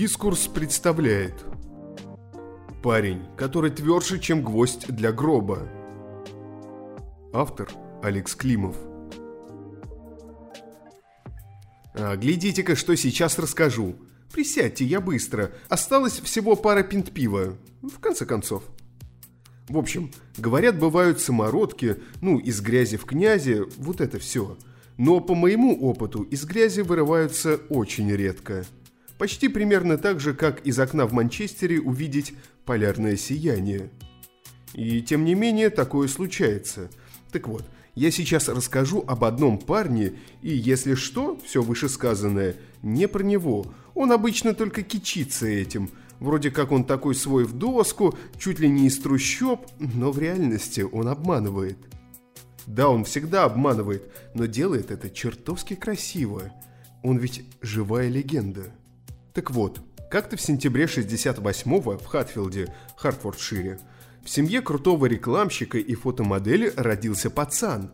Дискурс представляет Парень, который тверже, чем гвоздь для гроба. Автор Алекс Климов а, Глядите-ка, что сейчас расскажу. Присядьте, я быстро. Осталось всего пара пинт пива. В конце концов. В общем, говорят, бывают самородки, ну, из грязи в князи, вот это все. Но по моему опыту, из грязи вырываются очень редко. Почти примерно так же, как из окна в Манчестере увидеть полярное сияние. И тем не менее, такое случается. Так вот, я сейчас расскажу об одном парне, и если что, все вышесказанное, не про него. Он обычно только кичится этим. Вроде как он такой свой в доску, чуть ли не из трущоб, но в реальности он обманывает. Да, он всегда обманывает, но делает это чертовски красиво. Он ведь живая легенда. Так вот, как-то в сентябре 68-го в Хатфилде, Хартфордшире, в семье крутого рекламщика и фотомодели родился пацан.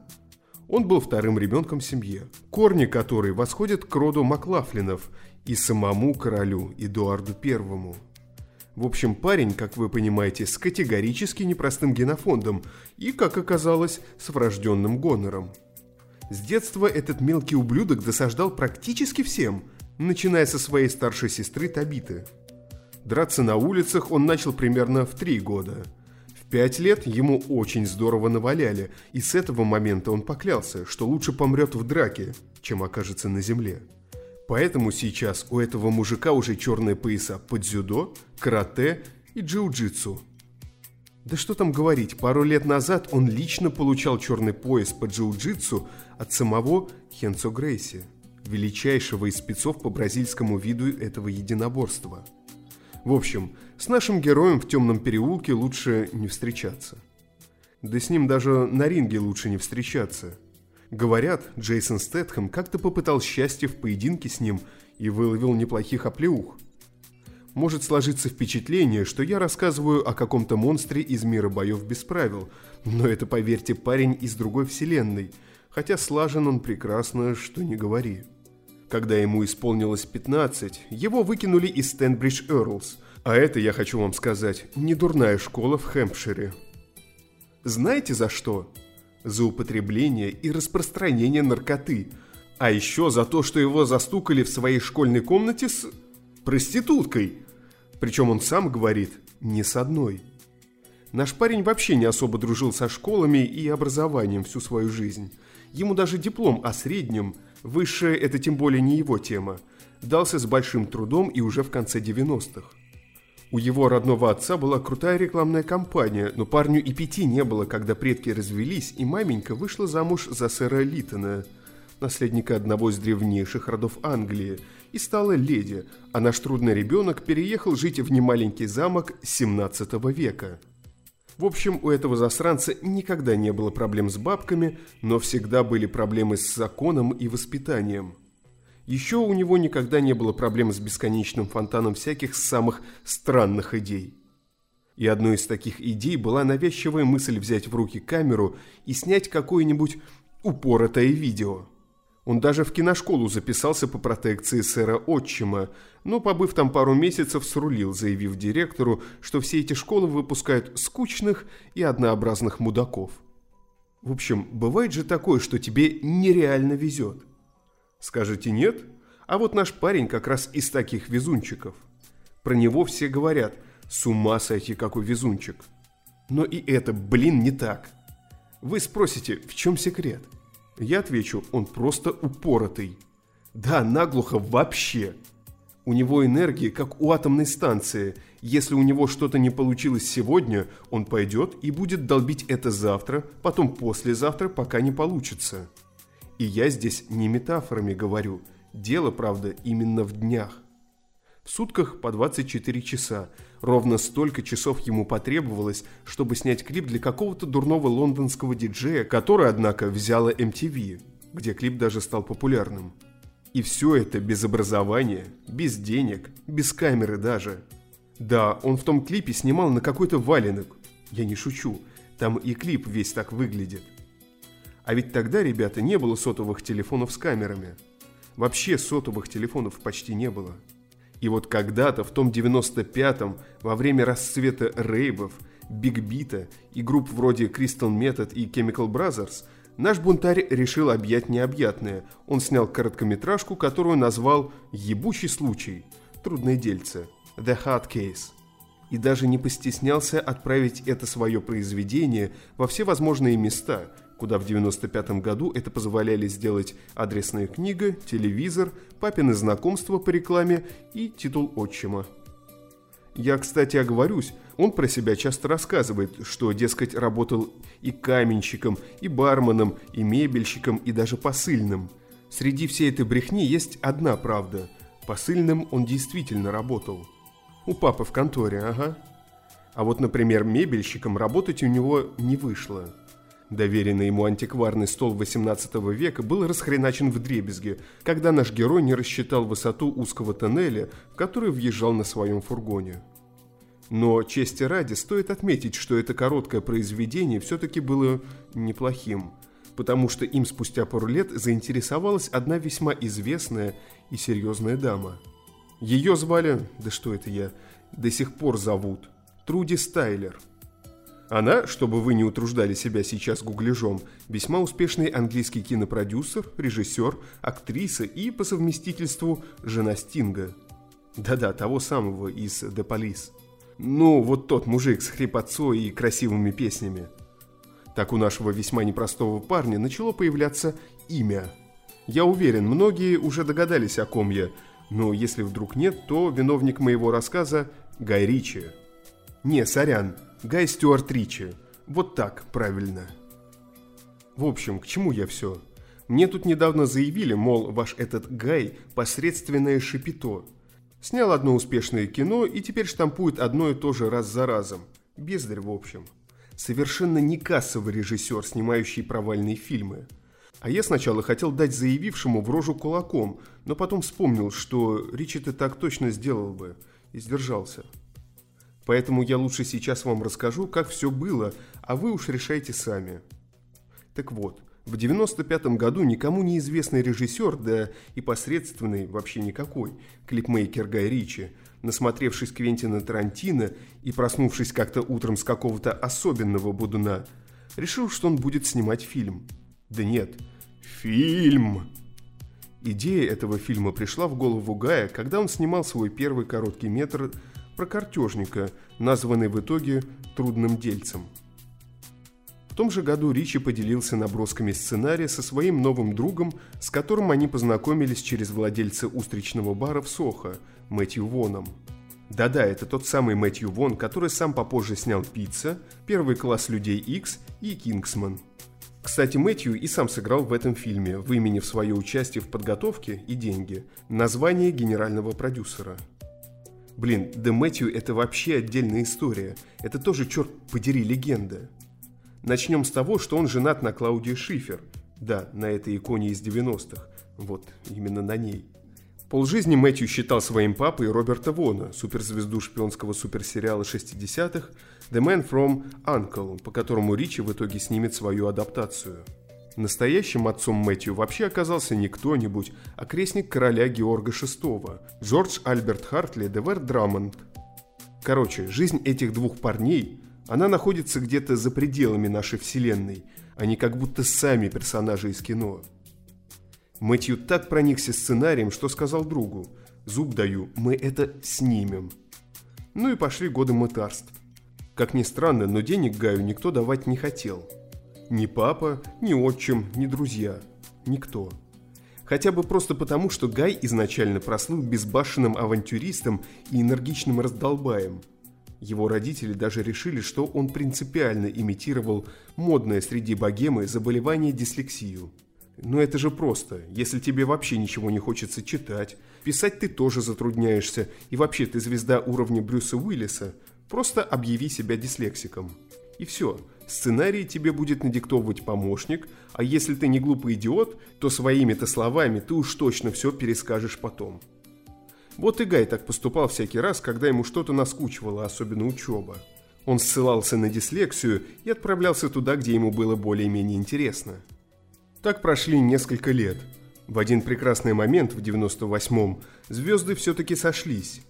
Он был вторым ребенком в семье, корни которой восходят к роду Маклафлинов и самому королю Эдуарду Первому. В общем, парень, как вы понимаете, с категорически непростым генофондом и, как оказалось, с врожденным гонором. С детства этот мелкий ублюдок досаждал практически всем – начиная со своей старшей сестры Табиты. Драться на улицах он начал примерно в три года. В пять лет ему очень здорово наваляли, и с этого момента он поклялся, что лучше помрет в драке, чем окажется на земле. Поэтому сейчас у этого мужика уже черные пояса по дзюдо, карате и джиу-джитсу. Да что там говорить, пару лет назад он лично получал черный пояс по джиу-джитсу от самого Хенцо Грейси величайшего из спецов по бразильскому виду этого единоборства. В общем, с нашим героем в темном переулке лучше не встречаться. Да с ним даже на ринге лучше не встречаться. Говорят, Джейсон Стэтхэм как-то попытал счастье в поединке с ним и выловил неплохих оплеух. Может сложиться впечатление, что я рассказываю о каком-то монстре из мира боев без правил, но это, поверьте, парень из другой вселенной, хотя слажен он прекрасно, что не говори. Когда ему исполнилось 15, его выкинули из Стэнбридж Эрлс, а это, я хочу вам сказать, не дурная школа в Хэмпшире. Знаете за что? За употребление и распространение наркоты, а еще за то, что его застукали в своей школьной комнате с проституткой. Причем он сам говорит, не с одной. Наш парень вообще не особо дружил со школами и образованием всю свою жизнь. Ему даже диплом о среднем – Высшее – это тем более не его тема. Дался с большим трудом и уже в конце 90-х. У его родного отца была крутая рекламная кампания, но парню и пяти не было, когда предки развелись, и маменька вышла замуж за сэра Литона, наследника одного из древнейших родов Англии, и стала леди, а наш трудный ребенок переехал жить в немаленький замок 17 века. В общем, у этого засранца никогда не было проблем с бабками, но всегда были проблемы с законом и воспитанием. Еще у него никогда не было проблем с бесконечным фонтаном всяких самых странных идей. И одной из таких идей была навязчивая мысль взять в руки камеру и снять какое-нибудь упоротое видео – он даже в киношколу записался по протекции сэра Отчима, но, побыв там пару месяцев, срулил, заявив директору, что все эти школы выпускают скучных и однообразных мудаков. В общем, бывает же такое, что тебе нереально везет. Скажете нет? А вот наш парень как раз из таких везунчиков. Про него все говорят, с ума сойти, какой везунчик. Но и это, блин, не так. Вы спросите, в чем секрет? – я отвечу, он просто упоротый. Да, наглухо вообще. У него энергии, как у атомной станции. Если у него что-то не получилось сегодня, он пойдет и будет долбить это завтра, потом послезавтра, пока не получится. И я здесь не метафорами говорю. Дело, правда, именно в днях. В сутках по 24 часа. Ровно столько часов ему потребовалось, чтобы снять клип для какого-то дурного лондонского диджея, который, однако, взяла MTV, где клип даже стал популярным. И все это без образования, без денег, без камеры даже. Да, он в том клипе снимал на какой-то валенок. Я не шучу, там и клип весь так выглядит. А ведь тогда, ребята, не было сотовых телефонов с камерами. Вообще сотовых телефонов почти не было. И вот когда-то, в том 95-м, во время расцвета рейвов, бигбита и групп вроде Crystal Method и Chemical Brothers, наш бунтарь решил объять необъятное. Он снял короткометражку, которую назвал «Ебучий случай», трудное дельце, «The Hard Case» и даже не постеснялся отправить это свое произведение во все возможные места, куда в 95 году это позволяли сделать адресная книга, телевизор, папины знакомства по рекламе и титул отчима. Я, кстати, оговорюсь, он про себя часто рассказывает, что, дескать, работал и каменщиком, и барменом, и мебельщиком, и даже посыльным. Среди всей этой брехни есть одна правда. Посыльным он действительно работал – у папы в конторе, ага. А вот, например, мебельщиком работать у него не вышло. Доверенный ему антикварный стол 18 века был расхреначен в дребезге, когда наш герой не рассчитал высоту узкого тоннеля, в который въезжал на своем фургоне. Но чести ради стоит отметить, что это короткое произведение все-таки было неплохим, потому что им спустя пару лет заинтересовалась одна весьма известная и серьезная дама – ее звали, да что это я, до сих пор зовут, Труди Стайлер. Она, чтобы вы не утруждали себя сейчас гугляжом, весьма успешный английский кинопродюсер, режиссер, актриса и, по совместительству, жена Стинга. Да-да, того самого из «The Police». Ну, вот тот мужик с хрипотцой и красивыми песнями. Так у нашего весьма непростого парня начало появляться имя. Я уверен, многие уже догадались, о ком я – но если вдруг нет, то виновник моего рассказа – Гай Ричи. Не, сорян, Гай Стюарт Ричи. Вот так, правильно. В общем, к чему я все? Мне тут недавно заявили, мол, ваш этот Гай – посредственное шипито. Снял одно успешное кино и теперь штампует одно и то же раз за разом. Бездарь, в общем. Совершенно не кассовый режиссер, снимающий провальные фильмы – а я сначала хотел дать заявившему в рожу кулаком, но потом вспомнил, что Ричи ты так точно сделал бы, и сдержался. Поэтому я лучше сейчас вам расскажу, как все было, а вы уж решайте сами. Так вот, в 95 году никому неизвестный режиссер, да и посредственный вообще никакой, клипмейкер Гай Ричи, насмотревшись Квентина Тарантино и проснувшись как-то утром с какого-то особенного будуна, решил, что он будет снимать фильм – да нет, фильм! Идея этого фильма пришла в голову Гая, когда он снимал свой первый короткий метр про картежника, названный в итоге «Трудным дельцем». В том же году Ричи поделился набросками сценария со своим новым другом, с которым они познакомились через владельца устричного бара в Сохо, Мэтью Воном. Да-да, это тот самый Мэтью Вон, который сам попозже снял «Пицца», «Первый класс людей X и «Кингсман». Кстати, Мэтью и сам сыграл в этом фильме, выменив свое участие в подготовке и деньги, название генерального продюсера. Блин, да Мэтью это вообще отдельная история. Это тоже, черт подери, легенда. Начнем с того, что он женат на Клаудии Шифер. Да, на этой иконе из 90-х. Вот, именно на ней. Полжизни Мэтью считал своим папой Роберта Вона, суперзвезду шпионского суперсериала 60-х The Man from Uncle, по которому Ричи в итоге снимет свою адаптацию. Настоящим отцом Мэтью вообще оказался не кто-нибудь, а крестник короля Георга VI, Джордж Альберт Хартли Девер Драмонд. Короче, жизнь этих двух парней, она находится где-то за пределами нашей вселенной, они как будто сами персонажи из кино – Мэтью так проникся сценарием, что сказал другу «Зуб даю, мы это снимем». Ну и пошли годы мытарств. Как ни странно, но денег Гаю никто давать не хотел. Ни папа, ни отчим, ни друзья. Никто. Хотя бы просто потому, что Гай изначально прослыл безбашенным авантюристом и энергичным раздолбаем. Его родители даже решили, что он принципиально имитировал модное среди богемы заболевание дислексию – но это же просто. Если тебе вообще ничего не хочется читать, писать ты тоже затрудняешься, и вообще ты звезда уровня Брюса Уиллиса, просто объяви себя дислексиком. И все. Сценарий тебе будет надиктовывать помощник, а если ты не глупый идиот, то своими-то словами ты уж точно все перескажешь потом. Вот и Гай так поступал всякий раз, когда ему что-то наскучивало, особенно учеба. Он ссылался на дислексию и отправлялся туда, где ему было более-менее интересно – так прошли несколько лет. В один прекрасный момент в 98-м звезды все-таки сошлись.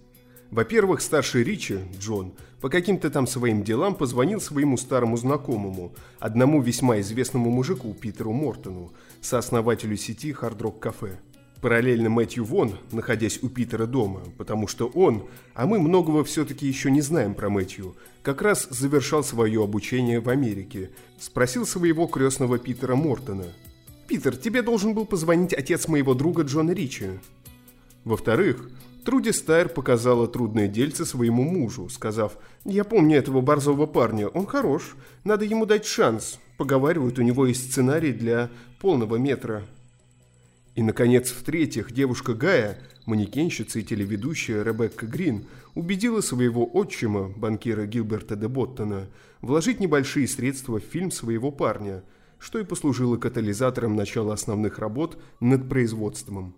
Во-первых, старший Ричи, Джон, по каким-то там своим делам позвонил своему старому знакомому, одному весьма известному мужику Питеру Мортону, сооснователю сети Hard Rock Cafe. Параллельно Мэтью Вон, находясь у Питера дома, потому что он, а мы многого все-таки еще не знаем про Мэтью, как раз завершал свое обучение в Америке, спросил своего крестного Питера Мортона. «Питер, тебе должен был позвонить отец моего друга Джона Ричи». Во-вторых, Труди Стайр показала трудное дельце своему мужу, сказав, «Я помню этого борзого парня, он хорош, надо ему дать шанс. Поговаривают, у него есть сценарий для полного метра». И, наконец, в-третьих, девушка Гая, манекенщица и телеведущая Ребекка Грин, убедила своего отчима, банкира Гилберта де Боттона, вложить небольшие средства в фильм своего парня, что и послужило катализатором начала основных работ над производством.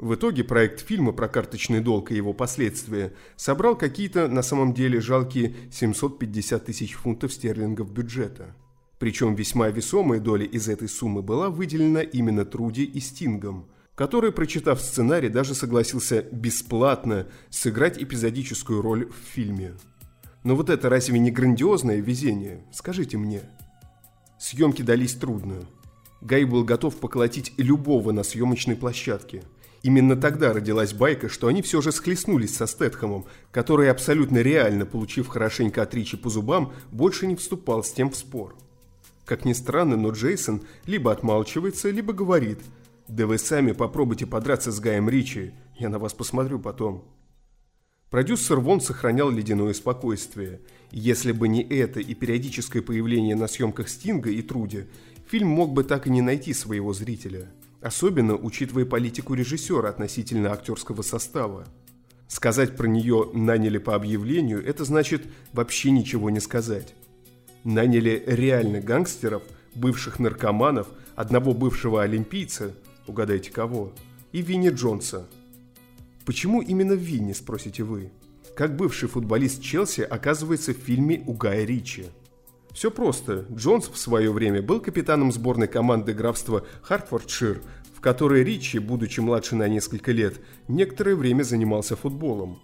В итоге проект фильма про карточный долг и его последствия собрал какие-то на самом деле жалкие 750 тысяч фунтов стерлингов бюджета. Причем весьма весомая доля из этой суммы была выделена именно Труди и Стингом, который, прочитав сценарий, даже согласился бесплатно сыграть эпизодическую роль в фильме. Но вот это разве не грандиозное везение? Скажите мне. Съемки дались трудно. Гай был готов поколотить любого на съемочной площадке. Именно тогда родилась байка, что они все же схлестнулись со Стэтхэмом, который абсолютно реально, получив хорошенько от Ричи по зубам, больше не вступал с тем в спор. Как ни странно, но Джейсон либо отмалчивается, либо говорит «Да вы сами попробуйте подраться с Гаем Ричи, я на вас посмотрю потом». Продюсер Вон сохранял ледяное спокойствие. Если бы не это и периодическое появление на съемках Стинга и Труди, фильм мог бы так и не найти своего зрителя. Особенно учитывая политику режиссера относительно актерского состава. Сказать про нее «наняли по объявлению» – это значит вообще ничего не сказать наняли реальных гангстеров, бывших наркоманов, одного бывшего олимпийца, угадайте кого, и Винни Джонса. Почему именно Винни, спросите вы? Как бывший футболист Челси оказывается в фильме у Гая Ричи? Все просто. Джонс в свое время был капитаном сборной команды графства Хартфордшир, в которой Ричи, будучи младше на несколько лет, некоторое время занимался футболом.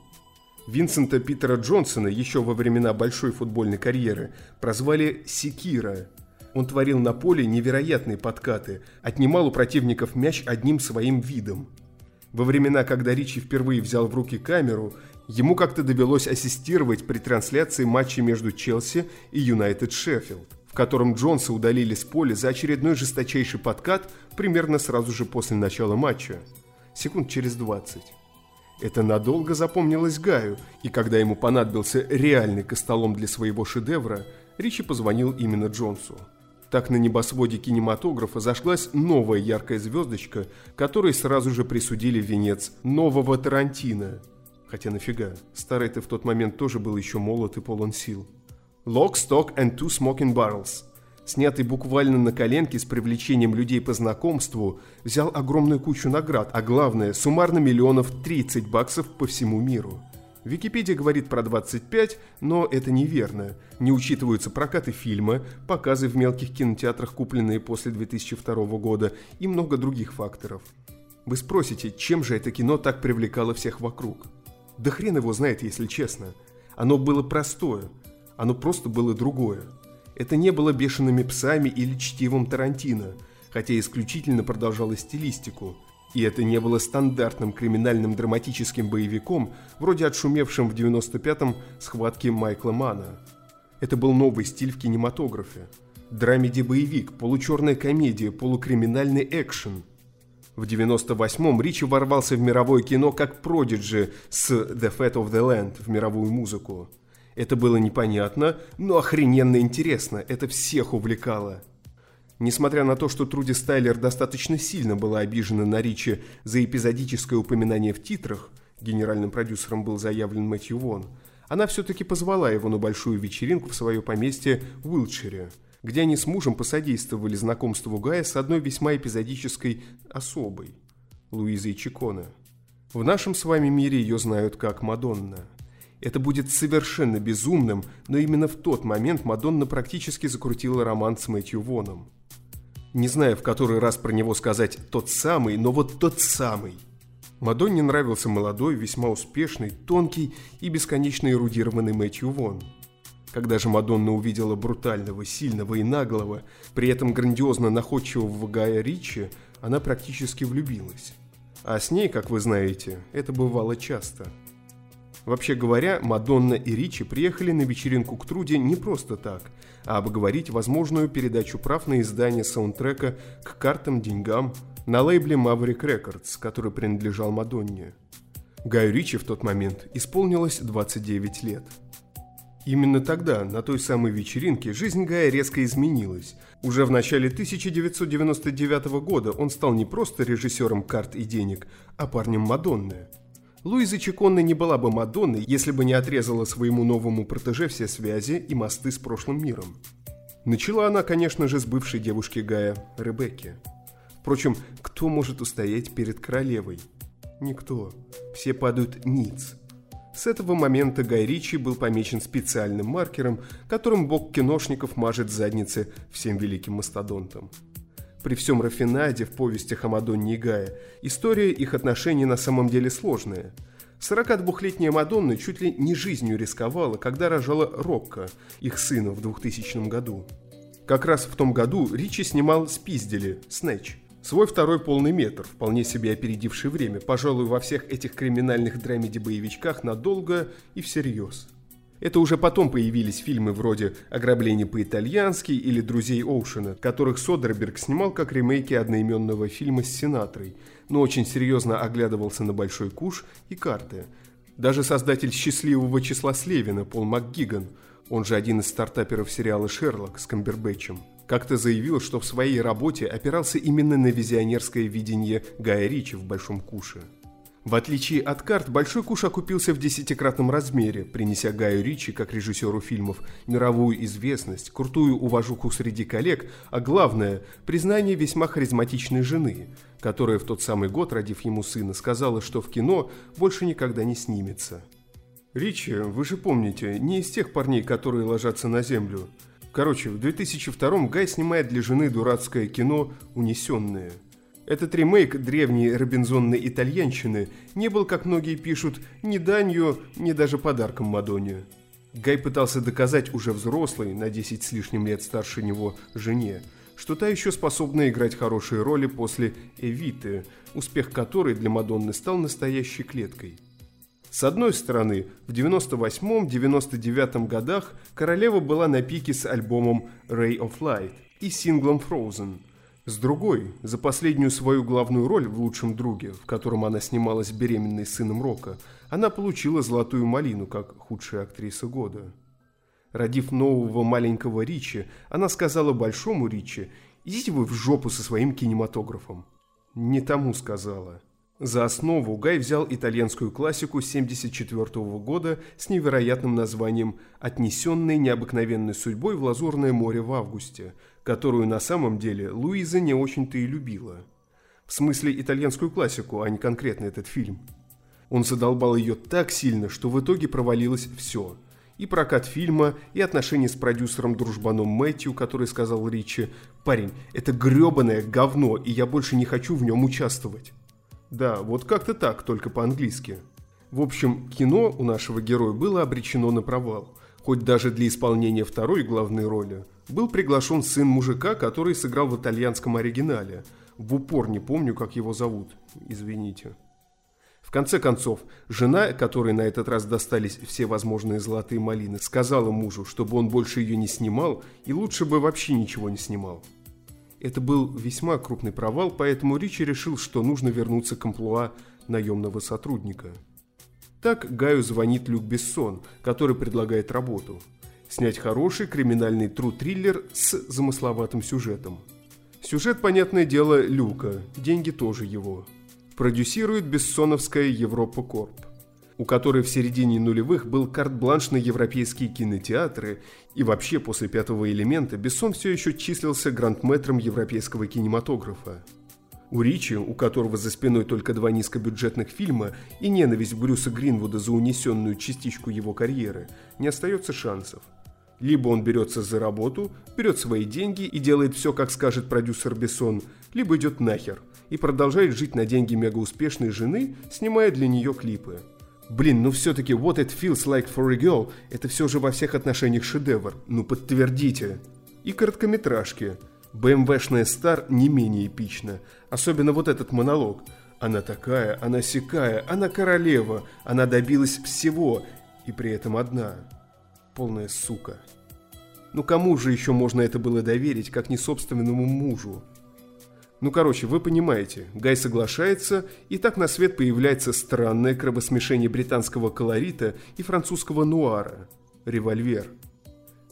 Винсента Питера Джонсона еще во времена большой футбольной карьеры прозвали «Секира». Он творил на поле невероятные подкаты, отнимал у противников мяч одним своим видом. Во времена, когда Ричи впервые взял в руки камеру, ему как-то довелось ассистировать при трансляции матча между Челси и Юнайтед Шеффилд, в котором Джонса удалили с поля за очередной жесточайший подкат примерно сразу же после начала матча. Секунд через 20. Это надолго запомнилось Гаю, и когда ему понадобился реальный костолом для своего шедевра, Ричи позвонил именно Джонсу. Так на небосводе кинематографа зашлась новая яркая звездочка, которой сразу же присудили венец нового Тарантино. Хотя нафига, старый-то в тот момент тоже был еще молод и полон сил. Lock, Stock and Two Smoking Barrels – снятый буквально на коленке с привлечением людей по знакомству, взял огромную кучу наград, а главное, суммарно миллионов 30 баксов по всему миру. Википедия говорит про 25, но это неверно. Не учитываются прокаты фильма, показы в мелких кинотеатрах, купленные после 2002 года, и много других факторов. Вы спросите, чем же это кино так привлекало всех вокруг? Да хрен его знает, если честно. Оно было простое. Оно просто было другое. Это не было бешеными псами или чтивом Тарантино, хотя исключительно продолжало стилистику. И это не было стандартным криминальным драматическим боевиком, вроде отшумевшим в 95-м схватки Майкла Мана. Это был новый стиль в кинематографе. Драмеди-боевик, получерная комедия, полукриминальный экшен. В 98-м Ричи ворвался в мировое кино как продиджи с The Fat of the Land в мировую музыку. Это было непонятно, но охрененно интересно, это всех увлекало. Несмотря на то, что Труди Стайлер достаточно сильно была обижена на Ричи за эпизодическое упоминание в титрах, генеральным продюсером был заявлен Мэтью Вон, она все-таки позвала его на большую вечеринку в свое поместье в Уилтшире, где они с мужем посодействовали знакомству Гая с одной весьма эпизодической особой – Луизой Чикона. В нашем с вами мире ее знают как Мадонна – это будет совершенно безумным, но именно в тот момент Мадонна практически закрутила роман с Мэтью Воном. Не знаю, в который раз про него сказать «тот самый», но вот тот самый. Мадонне нравился молодой, весьма успешный, тонкий и бесконечно эрудированный Мэтью Вон. Когда же Мадонна увидела брутального, сильного и наглого, при этом грандиозно находчивого Гая Ричи, она практически влюбилась. А с ней, как вы знаете, это бывало часто. Вообще говоря, Мадонна и Ричи приехали на вечеринку к Труде не просто так, а обговорить возможную передачу прав на издание саундтрека к картам деньгам на лейбле Maverick Records, который принадлежал Мадонне. Гаю Ричи в тот момент исполнилось 29 лет. Именно тогда, на той самой вечеринке, жизнь Гая резко изменилась. Уже в начале 1999 года он стал не просто режиссером карт и денег, а парнем Мадонны. Луиза Чиконна не была бы Мадонной, если бы не отрезала своему новому протеже все связи и мосты с прошлым миром. Начала она, конечно же, с бывшей девушки Гая, Ребекки. Впрочем, кто может устоять перед королевой? Никто. Все падают ниц. С этого момента Гай Ричи был помечен специальным маркером, которым бог киношников мажет задницы всем великим мастодонтам. При всем рафинаде в повестях о Мадонне и Гае история их отношений на самом деле сложная. 42-летняя Мадонна чуть ли не жизнью рисковала, когда рожала Рокко, их сына в 2000 году. Как раз в том году Ричи снимал «Спиздили» «Снэч», Свой второй полный метр, вполне себе опередивший время, пожалуй, во всех этих криминальных драмеди-боевичках надолго и всерьез. Это уже потом появились фильмы вроде «Ограбление по-итальянски» или «Друзей Оушена», которых Содерберг снимал как ремейки одноименного фильма с Синатрой, но очень серьезно оглядывался на «Большой куш» и «Карты». Даже создатель «Счастливого числа Слевина» Пол МакГиган, он же один из стартаперов сериала «Шерлок» с Камбербэтчем – как-то заявил, что в своей работе опирался именно на визионерское видение Гая Ричи в «Большом куше». В отличие от карт, «Большой куш» окупился в десятикратном размере, принеся Гаю Ричи, как режиссеру фильмов, мировую известность, крутую уважуху среди коллег, а главное – признание весьма харизматичной жены, которая в тот самый год, родив ему сына, сказала, что в кино больше никогда не снимется. Ричи, вы же помните, не из тех парней, которые ложатся на землю – Короче, в 2002 Гай снимает для жены дурацкое кино «Унесенные». Этот ремейк древней робинзонной итальянщины не был, как многие пишут, ни данью, ни даже подарком Мадонне. Гай пытался доказать уже взрослой, на 10 с лишним лет старше него, жене, что та еще способна играть хорошие роли после «Эвиты», успех которой для Мадонны стал настоящей клеткой – с одной стороны, в 98-99 годах королева была на пике с альбомом Ray of Light и синглом Frozen. С другой, за последнюю свою главную роль в «Лучшем друге», в котором она снималась беременной сыном Рока, она получила «Золотую малину» как худшая актриса года. Родив нового маленького Ричи, она сказала большому Ричи «Идите вы в жопу со своим кинематографом». Не тому сказала. За основу Гай взял итальянскую классику 1974 года с невероятным названием «Отнесенный необыкновенной судьбой в Лазурное море в августе», которую на самом деле Луиза не очень-то и любила. В смысле итальянскую классику, а не конкретно этот фильм. Он задолбал ее так сильно, что в итоге провалилось все. И прокат фильма, и отношения с продюсером-дружбаном Мэтью, который сказал Ричи «Парень, это гребаное говно, и я больше не хочу в нем участвовать». Да, вот как-то так, только по-английски. В общем, кино у нашего героя было обречено на провал. Хоть даже для исполнения второй главной роли был приглашен сын мужика, который сыграл в итальянском оригинале. В упор не помню, как его зовут. Извините. В конце концов, жена, которой на этот раз достались все возможные золотые малины, сказала мужу, чтобы он больше ее не снимал и лучше бы вообще ничего не снимал. Это был весьма крупный провал, поэтому Ричи решил, что нужно вернуться к амплуа наемного сотрудника. Так Гаю звонит Люк Бессон, который предлагает работу. Снять хороший криминальный тру-триллер с замысловатым сюжетом. Сюжет, понятное дело, Люка, деньги тоже его. Продюсирует бессоновская Европа Корп у которой в середине нулевых был карт-бланш на европейские кинотеатры, и вообще после «Пятого элемента» Бессон все еще числился грандметром европейского кинематографа. У Ричи, у которого за спиной только два низкобюджетных фильма и ненависть Брюса Гринвуда за унесенную частичку его карьеры, не остается шансов. Либо он берется за работу, берет свои деньги и делает все, как скажет продюсер Бессон, либо идет нахер и продолжает жить на деньги мегауспешной жены, снимая для нее клипы. Блин, ну все-таки What It Feels Like For A Girl – это все же во всех отношениях шедевр. Ну подтвердите. И короткометражки. БМВшная Стар не менее эпична. Особенно вот этот монолог. Она такая, она сякая, она королева, она добилась всего, и при этом одна. Полная сука. Ну кому же еще можно это было доверить, как не собственному мужу? Ну, короче, вы понимаете, Гай соглашается, и так на свет появляется странное кровосмешение британского колорита и французского нуара – «Револьвер».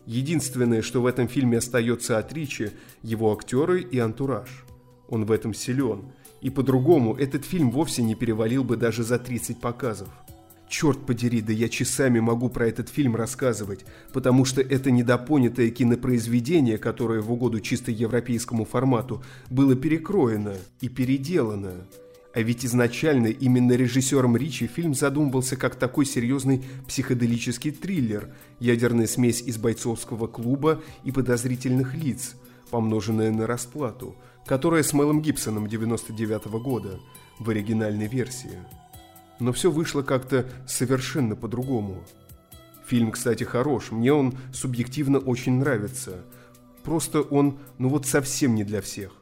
Единственное, что в этом фильме остается от Ричи – его актеры и антураж. Он в этом силен. И по-другому этот фильм вовсе не перевалил бы даже за 30 показов. Черт подери, да я часами могу про этот фильм рассказывать, потому что это недопонятое кинопроизведение, которое в угоду чисто европейскому формату было перекроено и переделано. А ведь изначально именно режиссером Ричи фильм задумывался как такой серьезный психоделический триллер, ядерная смесь из бойцовского клуба и подозрительных лиц, помноженная на расплату, которая с Мэлом Гибсоном 99 -го года в оригинальной версии но все вышло как-то совершенно по-другому. Фильм, кстати, хорош, мне он субъективно очень нравится. Просто он, ну вот совсем не для всех.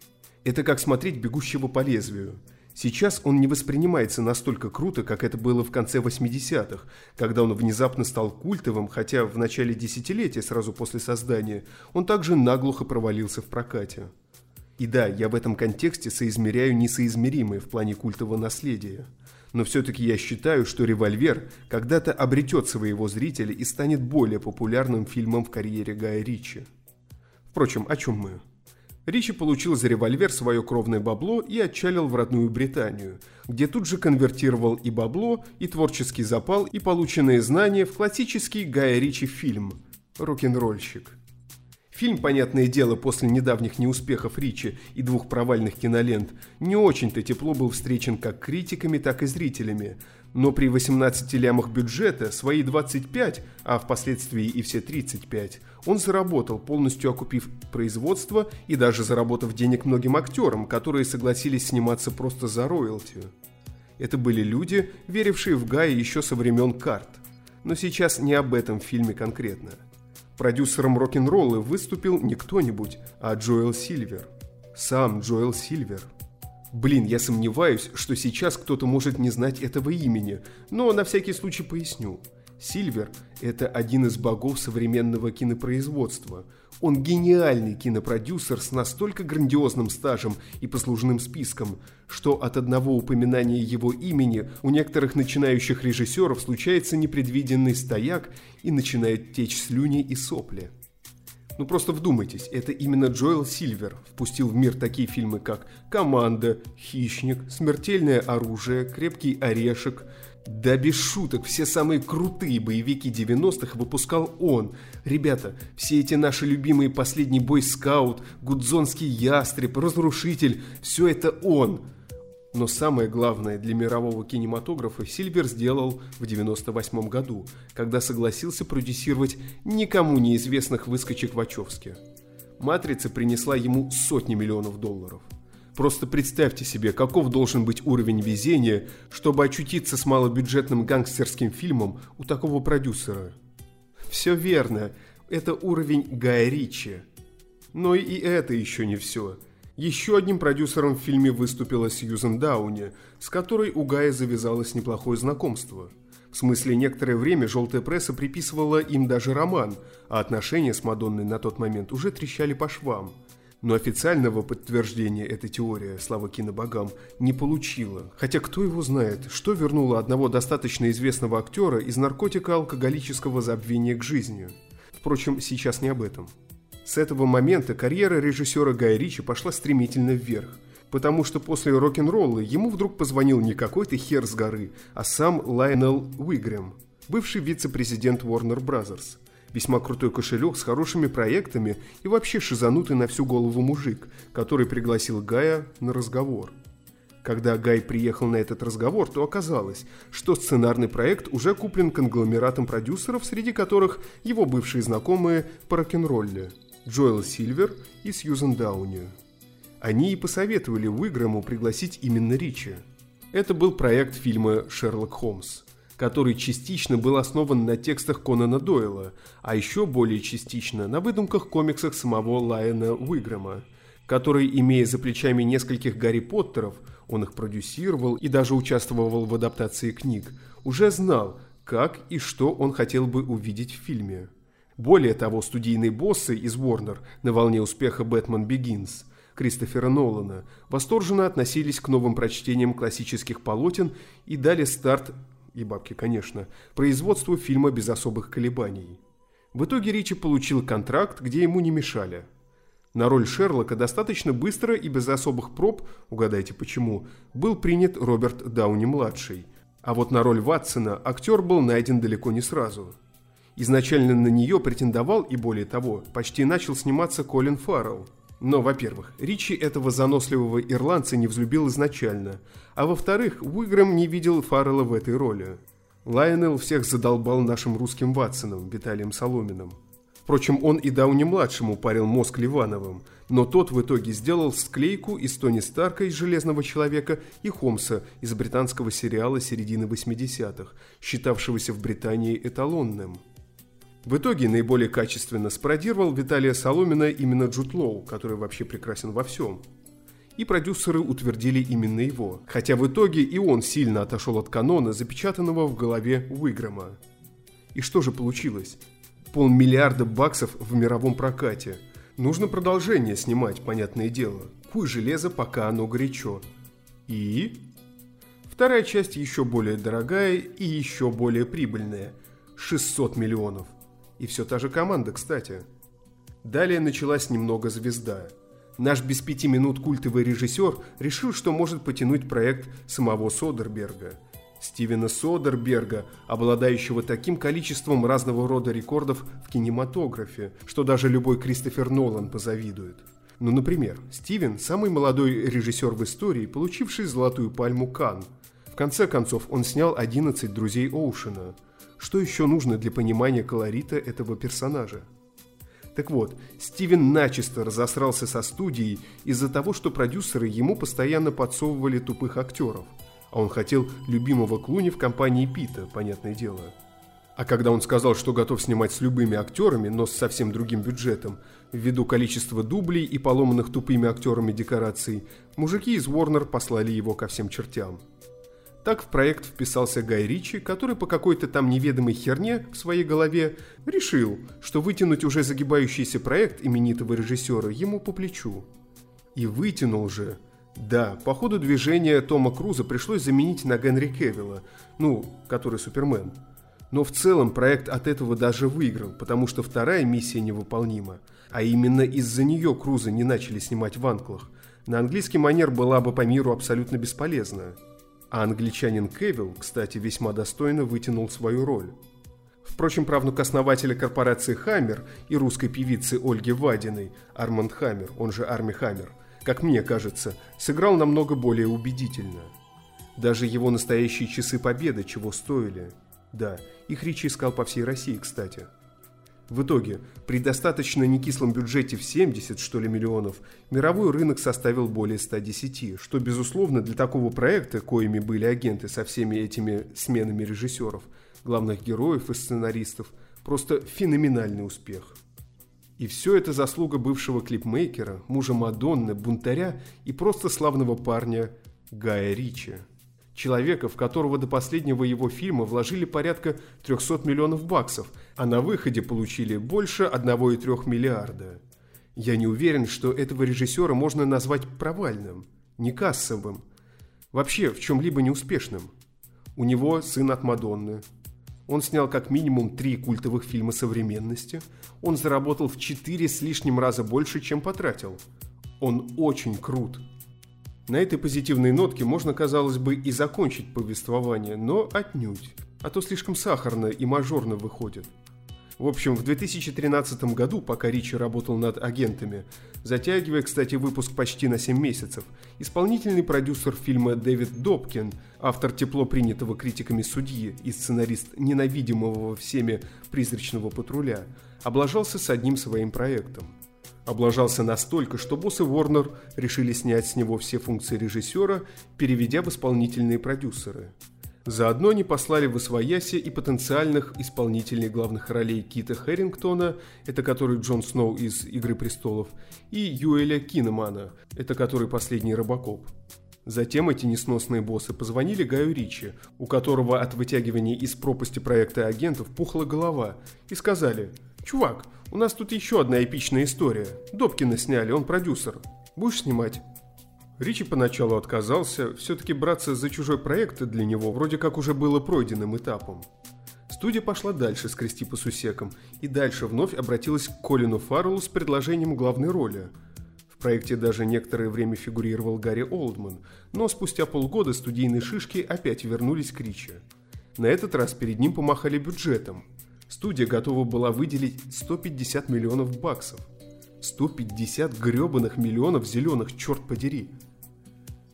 Это как смотреть «Бегущего по лезвию». Сейчас он не воспринимается настолько круто, как это было в конце 80-х, когда он внезапно стал культовым, хотя в начале десятилетия, сразу после создания, он также наглухо провалился в прокате. И да, я в этом контексте соизмеряю несоизмеримое в плане культового наследия – но все-таки я считаю, что «Револьвер» когда-то обретет своего зрителя и станет более популярным фильмом в карьере Гая Ричи. Впрочем, о чем мы? Ричи получил за «Револьвер» свое кровное бабло и отчалил в родную Британию, где тут же конвертировал и бабло, и творческий запал, и полученные знания в классический Гая Ричи фильм «Рок-н-ролльщик». Фильм, понятное дело, после недавних неуспехов Ричи и двух провальных кинолент, не очень-то тепло был встречен как критиками, так и зрителями. Но при 18 лямах бюджета, свои 25, а впоследствии и все 35, он заработал, полностью окупив производство и даже заработав денег многим актерам, которые согласились сниматься просто за роялти. Это были люди, верившие в Гая еще со времен карт. Но сейчас не об этом фильме конкретно – Продюсером рок-н-ролла выступил не кто-нибудь, а Джоэл Сильвер. Сам Джоэл Сильвер. Блин, я сомневаюсь, что сейчас кто-то может не знать этого имени, но на всякий случай поясню. Сильвер – это один из богов современного кинопроизводства – он гениальный кинопродюсер с настолько грандиозным стажем и послужным списком, что от одного упоминания его имени у некоторых начинающих режиссеров случается непредвиденный стояк и начинает течь слюни и сопли. Ну просто вдумайтесь, это именно Джоэл Сильвер впустил в мир такие фильмы, как «Команда», «Хищник», «Смертельное оружие», «Крепкий орешек», да без шуток, все самые крутые боевики 90-х выпускал он. Ребята, все эти наши любимые «Последний бойскаут», «Гудзонский ястреб», «Разрушитель» – все это он. Но самое главное для мирового кинематографа Сильвер сделал в 98 году, когда согласился продюсировать никому неизвестных выскочек Вачовски. «Матрица» принесла ему сотни миллионов долларов – Просто представьте себе, каков должен быть уровень везения, чтобы очутиться с малобюджетным гангстерским фильмом у такого продюсера. Все верно, это уровень Гая Ричи. Но и это еще не все. Еще одним продюсером в фильме выступила Сьюзен Дауни, с которой у Гая завязалось неплохое знакомство. В смысле, некоторое время желтая пресса приписывала им даже роман, а отношения с Мадонной на тот момент уже трещали по швам – но официального подтверждения эта теория, слава кинобогам, не получила. Хотя кто его знает, что вернуло одного достаточно известного актера из наркотико-алкоголического забвения к жизни. Впрочем, сейчас не об этом. С этого момента карьера режиссера Гая Ричи пошла стремительно вверх, потому что после рок-н-ролла ему вдруг позвонил не какой-то хер с горы, а сам Лайонел Уигрэм, бывший вице-президент Warner Brothers – весьма крутой кошелек с хорошими проектами и вообще шизанутый на всю голову мужик, который пригласил Гая на разговор. Когда Гай приехал на этот разговор, то оказалось, что сценарный проект уже куплен конгломератом продюсеров, среди которых его бывшие знакомые по рок-н-ролле – Джоэл Сильвер и Сьюзен Дауни. Они и посоветовали Уигрэму пригласить именно Ричи. Это был проект фильма «Шерлок Холмс», который частично был основан на текстах Конана Дойла, а еще более частично на выдумках комиксах самого Лайена Уигрэма, который, имея за плечами нескольких Гарри Поттеров – он их продюсировал и даже участвовал в адаптации книг, уже знал, как и что он хотел бы увидеть в фильме. Более того, студийные боссы из Warner на волне успеха «Бэтмен Begins» Кристофера Нолана восторженно относились к новым прочтениям классических полотен и дали старт, и бабки, конечно, производству фильма без особых колебаний. В итоге Ричи получил контракт, где ему не мешали – на роль Шерлока достаточно быстро и без особых проб, угадайте почему, был принят Роберт Дауни-младший. А вот на роль Ватсона актер был найден далеко не сразу. Изначально на нее претендовал и более того, почти начал сниматься Колин Фаррелл. Но, во-первых, Ричи этого заносливого ирландца не взлюбил изначально, а во-вторых, Уигрэм не видел Фаррелла в этой роли. Лайонел всех задолбал нашим русским Ватсоном, Виталием Соломиным. Впрочем, он и Дауни-младшему парил мозг Ливановым, но тот в итоге сделал склейку из Тони Старка из «Железного человека» и Холмса из британского сериала середины 80-х, считавшегося в Британии эталонным. В итоге наиболее качественно спародировал Виталия Соломина именно Джуд Лоу, который вообще прекрасен во всем. И продюсеры утвердили именно его, хотя в итоге и он сильно отошел от канона, запечатанного в голове Уиграма. И что же получилось? полмиллиарда баксов в мировом прокате. Нужно продолжение снимать, понятное дело. Куй железо, пока оно горячо. И... Вторая часть еще более дорогая и еще более прибыльная. 600 миллионов. И все та же команда, кстати. Далее началась немного звезда. Наш без пяти минут культовый режиссер решил, что может потянуть проект самого Содерберга – Стивена Содерберга, обладающего таким количеством разного рода рекордов в кинематографе, что даже любой Кристофер Нолан позавидует. Ну, например, Стивен – самый молодой режиссер в истории, получивший золотую пальму Кан. В конце концов, он снял «11 друзей Оушена». Что еще нужно для понимания колорита этого персонажа? Так вот, Стивен начисто разосрался со студией из-за того, что продюсеры ему постоянно подсовывали тупых актеров – а он хотел любимого Клуни в компании Пита, понятное дело. А когда он сказал, что готов снимать с любыми актерами, но с совсем другим бюджетом, ввиду количества дублей и поломанных тупыми актерами декораций, мужики из Warner послали его ко всем чертям. Так в проект вписался Гай Ричи, который по какой-то там неведомой херне в своей голове решил, что вытянуть уже загибающийся проект именитого режиссера ему по плечу. И вытянул же – да, по ходу движения Тома Круза пришлось заменить на Генри Кевилла, ну, который Супермен. Но в целом проект от этого даже выиграл, потому что вторая миссия невыполнима. А именно из-за нее Круза не начали снимать в анклах. На английский манер была бы по миру абсолютно бесполезна. А англичанин Кевилл, кстати, весьма достойно вытянул свою роль. Впрочем, правнук основателя корпорации «Хаммер» и русской певицы Ольги Вадиной, Арманд Хаммер, он же Арми Хаммер, как мне кажется, сыграл намного более убедительно. Даже его настоящие часы победы чего стоили. Да, их Ричи искал по всей России, кстати. В итоге, при достаточно некислом бюджете в 70, что ли, миллионов, мировой рынок составил более 110, что, безусловно, для такого проекта, коими были агенты со всеми этими сменами режиссеров, главных героев и сценаристов, просто феноменальный успех. И все это заслуга бывшего клипмейкера, мужа Мадонны, бунтаря и просто славного парня Гая Ричи. Человека, в которого до последнего его фильма вложили порядка 300 миллионов баксов, а на выходе получили больше 1,3 миллиарда. Я не уверен, что этого режиссера можно назвать провальным, не кассовым, вообще в чем-либо неуспешным. У него сын от Мадонны, он снял как минимум три культовых фильма современности. Он заработал в четыре с лишним раза больше, чем потратил. Он очень крут. На этой позитивной нотке можно, казалось бы, и закончить повествование, но отнюдь. А то слишком сахарно и мажорно выходит. В общем, в 2013 году, пока Ричи работал над агентами, затягивая, кстати, выпуск почти на 7 месяцев, исполнительный продюсер фильма Дэвид Добкин, автор тепло принятого критиками судьи и сценарист ненавидимого всеми «Призрачного патруля», облажался с одним своим проектом. Облажался настолько, что боссы Warner решили снять с него все функции режиссера, переведя в исполнительные продюсеры – Заодно они послали в Освояси и потенциальных исполнителей главных ролей Кита Хэрингтона, это который Джон Сноу из «Игры престолов», и Юэля Кинемана, это который последний Робокоп. Затем эти несносные боссы позвонили Гаю Ричи, у которого от вытягивания из пропасти проекта агентов пухла голова, и сказали «Чувак, у нас тут еще одна эпичная история. Добкина сняли, он продюсер. Будешь снимать?» Ричи поначалу отказался, все-таки браться за чужой проект для него вроде как уже было пройденным этапом. Студия пошла дальше с Кристи по сусекам и дальше вновь обратилась к Колину Фарреллу с предложением главной роли. В проекте даже некоторое время фигурировал Гарри Олдман, но спустя полгода студийные шишки опять вернулись к Ричи. На этот раз перед ним помахали бюджетом. Студия готова была выделить 150 миллионов баксов. 150 гребаных миллионов зеленых, черт подери –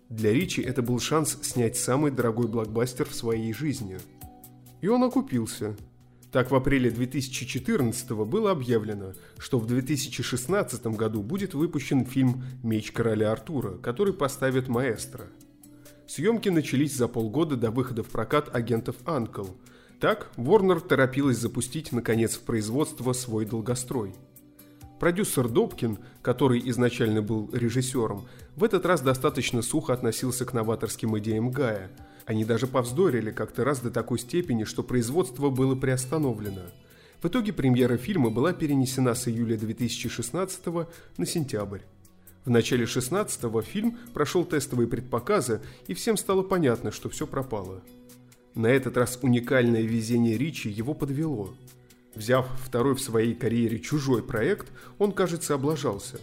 для Ричи это был шанс снять самый дорогой блокбастер в своей жизни. И он окупился. Так, в апреле 2014 было объявлено, что в 2016 году будет выпущен фильм «Меч короля Артура», который поставит маэстро. Съемки начались за полгода до выхода в прокат агентов «Анкл». Так, Warner торопилась запустить, наконец, в производство свой долгострой – Продюсер Добкин, который изначально был режиссером, в этот раз достаточно сухо относился к новаторским идеям Гая. Они даже повздорили как-то раз до такой степени, что производство было приостановлено. В итоге премьера фильма была перенесена с июля 2016 на сентябрь. В начале 16-го фильм прошел тестовые предпоказы, и всем стало понятно, что все пропало. На этот раз уникальное везение Ричи его подвело – Взяв второй в своей карьере чужой проект, он, кажется, облажался.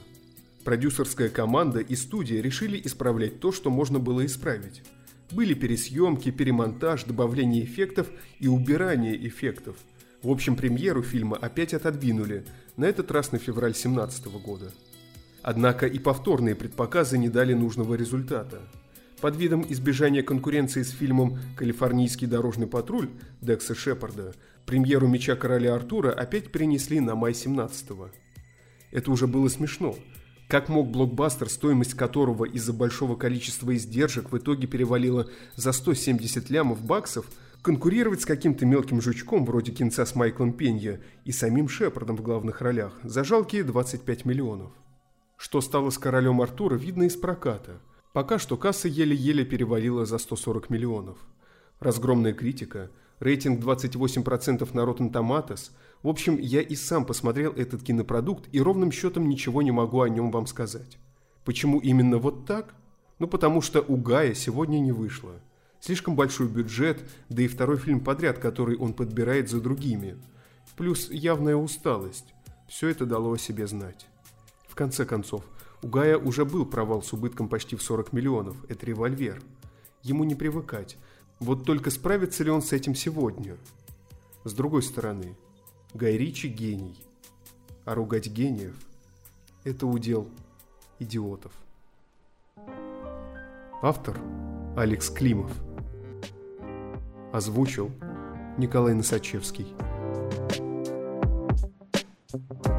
Продюсерская команда и студия решили исправлять то, что можно было исправить. Были пересъемки, перемонтаж, добавление эффектов и убирание эффектов. В общем, премьеру фильма опять отодвинули, на этот раз на февраль 2017 года. Однако и повторные предпоказы не дали нужного результата. Под видом избежания конкуренции с фильмом «Калифорнийский дорожный патруль» Декса Шепарда премьеру «Меча короля Артура» опять перенесли на май 17-го. Это уже было смешно. Как мог блокбастер, стоимость которого из-за большого количества издержек в итоге перевалила за 170 лямов баксов, конкурировать с каким-то мелким жучком вроде кинца с Майклом Пенья и самим Шепардом в главных ролях за жалкие 25 миллионов. Что стало с королем Артура, видно из проката. Пока что касса еле-еле перевалила за 140 миллионов. Разгромная критика – рейтинг 28% на Rotten Tomatoes. В общем, я и сам посмотрел этот кинопродукт и ровным счетом ничего не могу о нем вам сказать. Почему именно вот так? Ну потому что у Гая сегодня не вышло. Слишком большой бюджет, да и второй фильм подряд, который он подбирает за другими. Плюс явная усталость. Все это дало о себе знать. В конце концов, у Гая уже был провал с убытком почти в 40 миллионов. Это револьвер. Ему не привыкать. Вот только справится ли он с этим сегодня? С другой стороны, Гай Ричи гений. А ругать гениев – это удел идиотов. Автор – Алекс Климов. Озвучил Николай Носачевский. thank you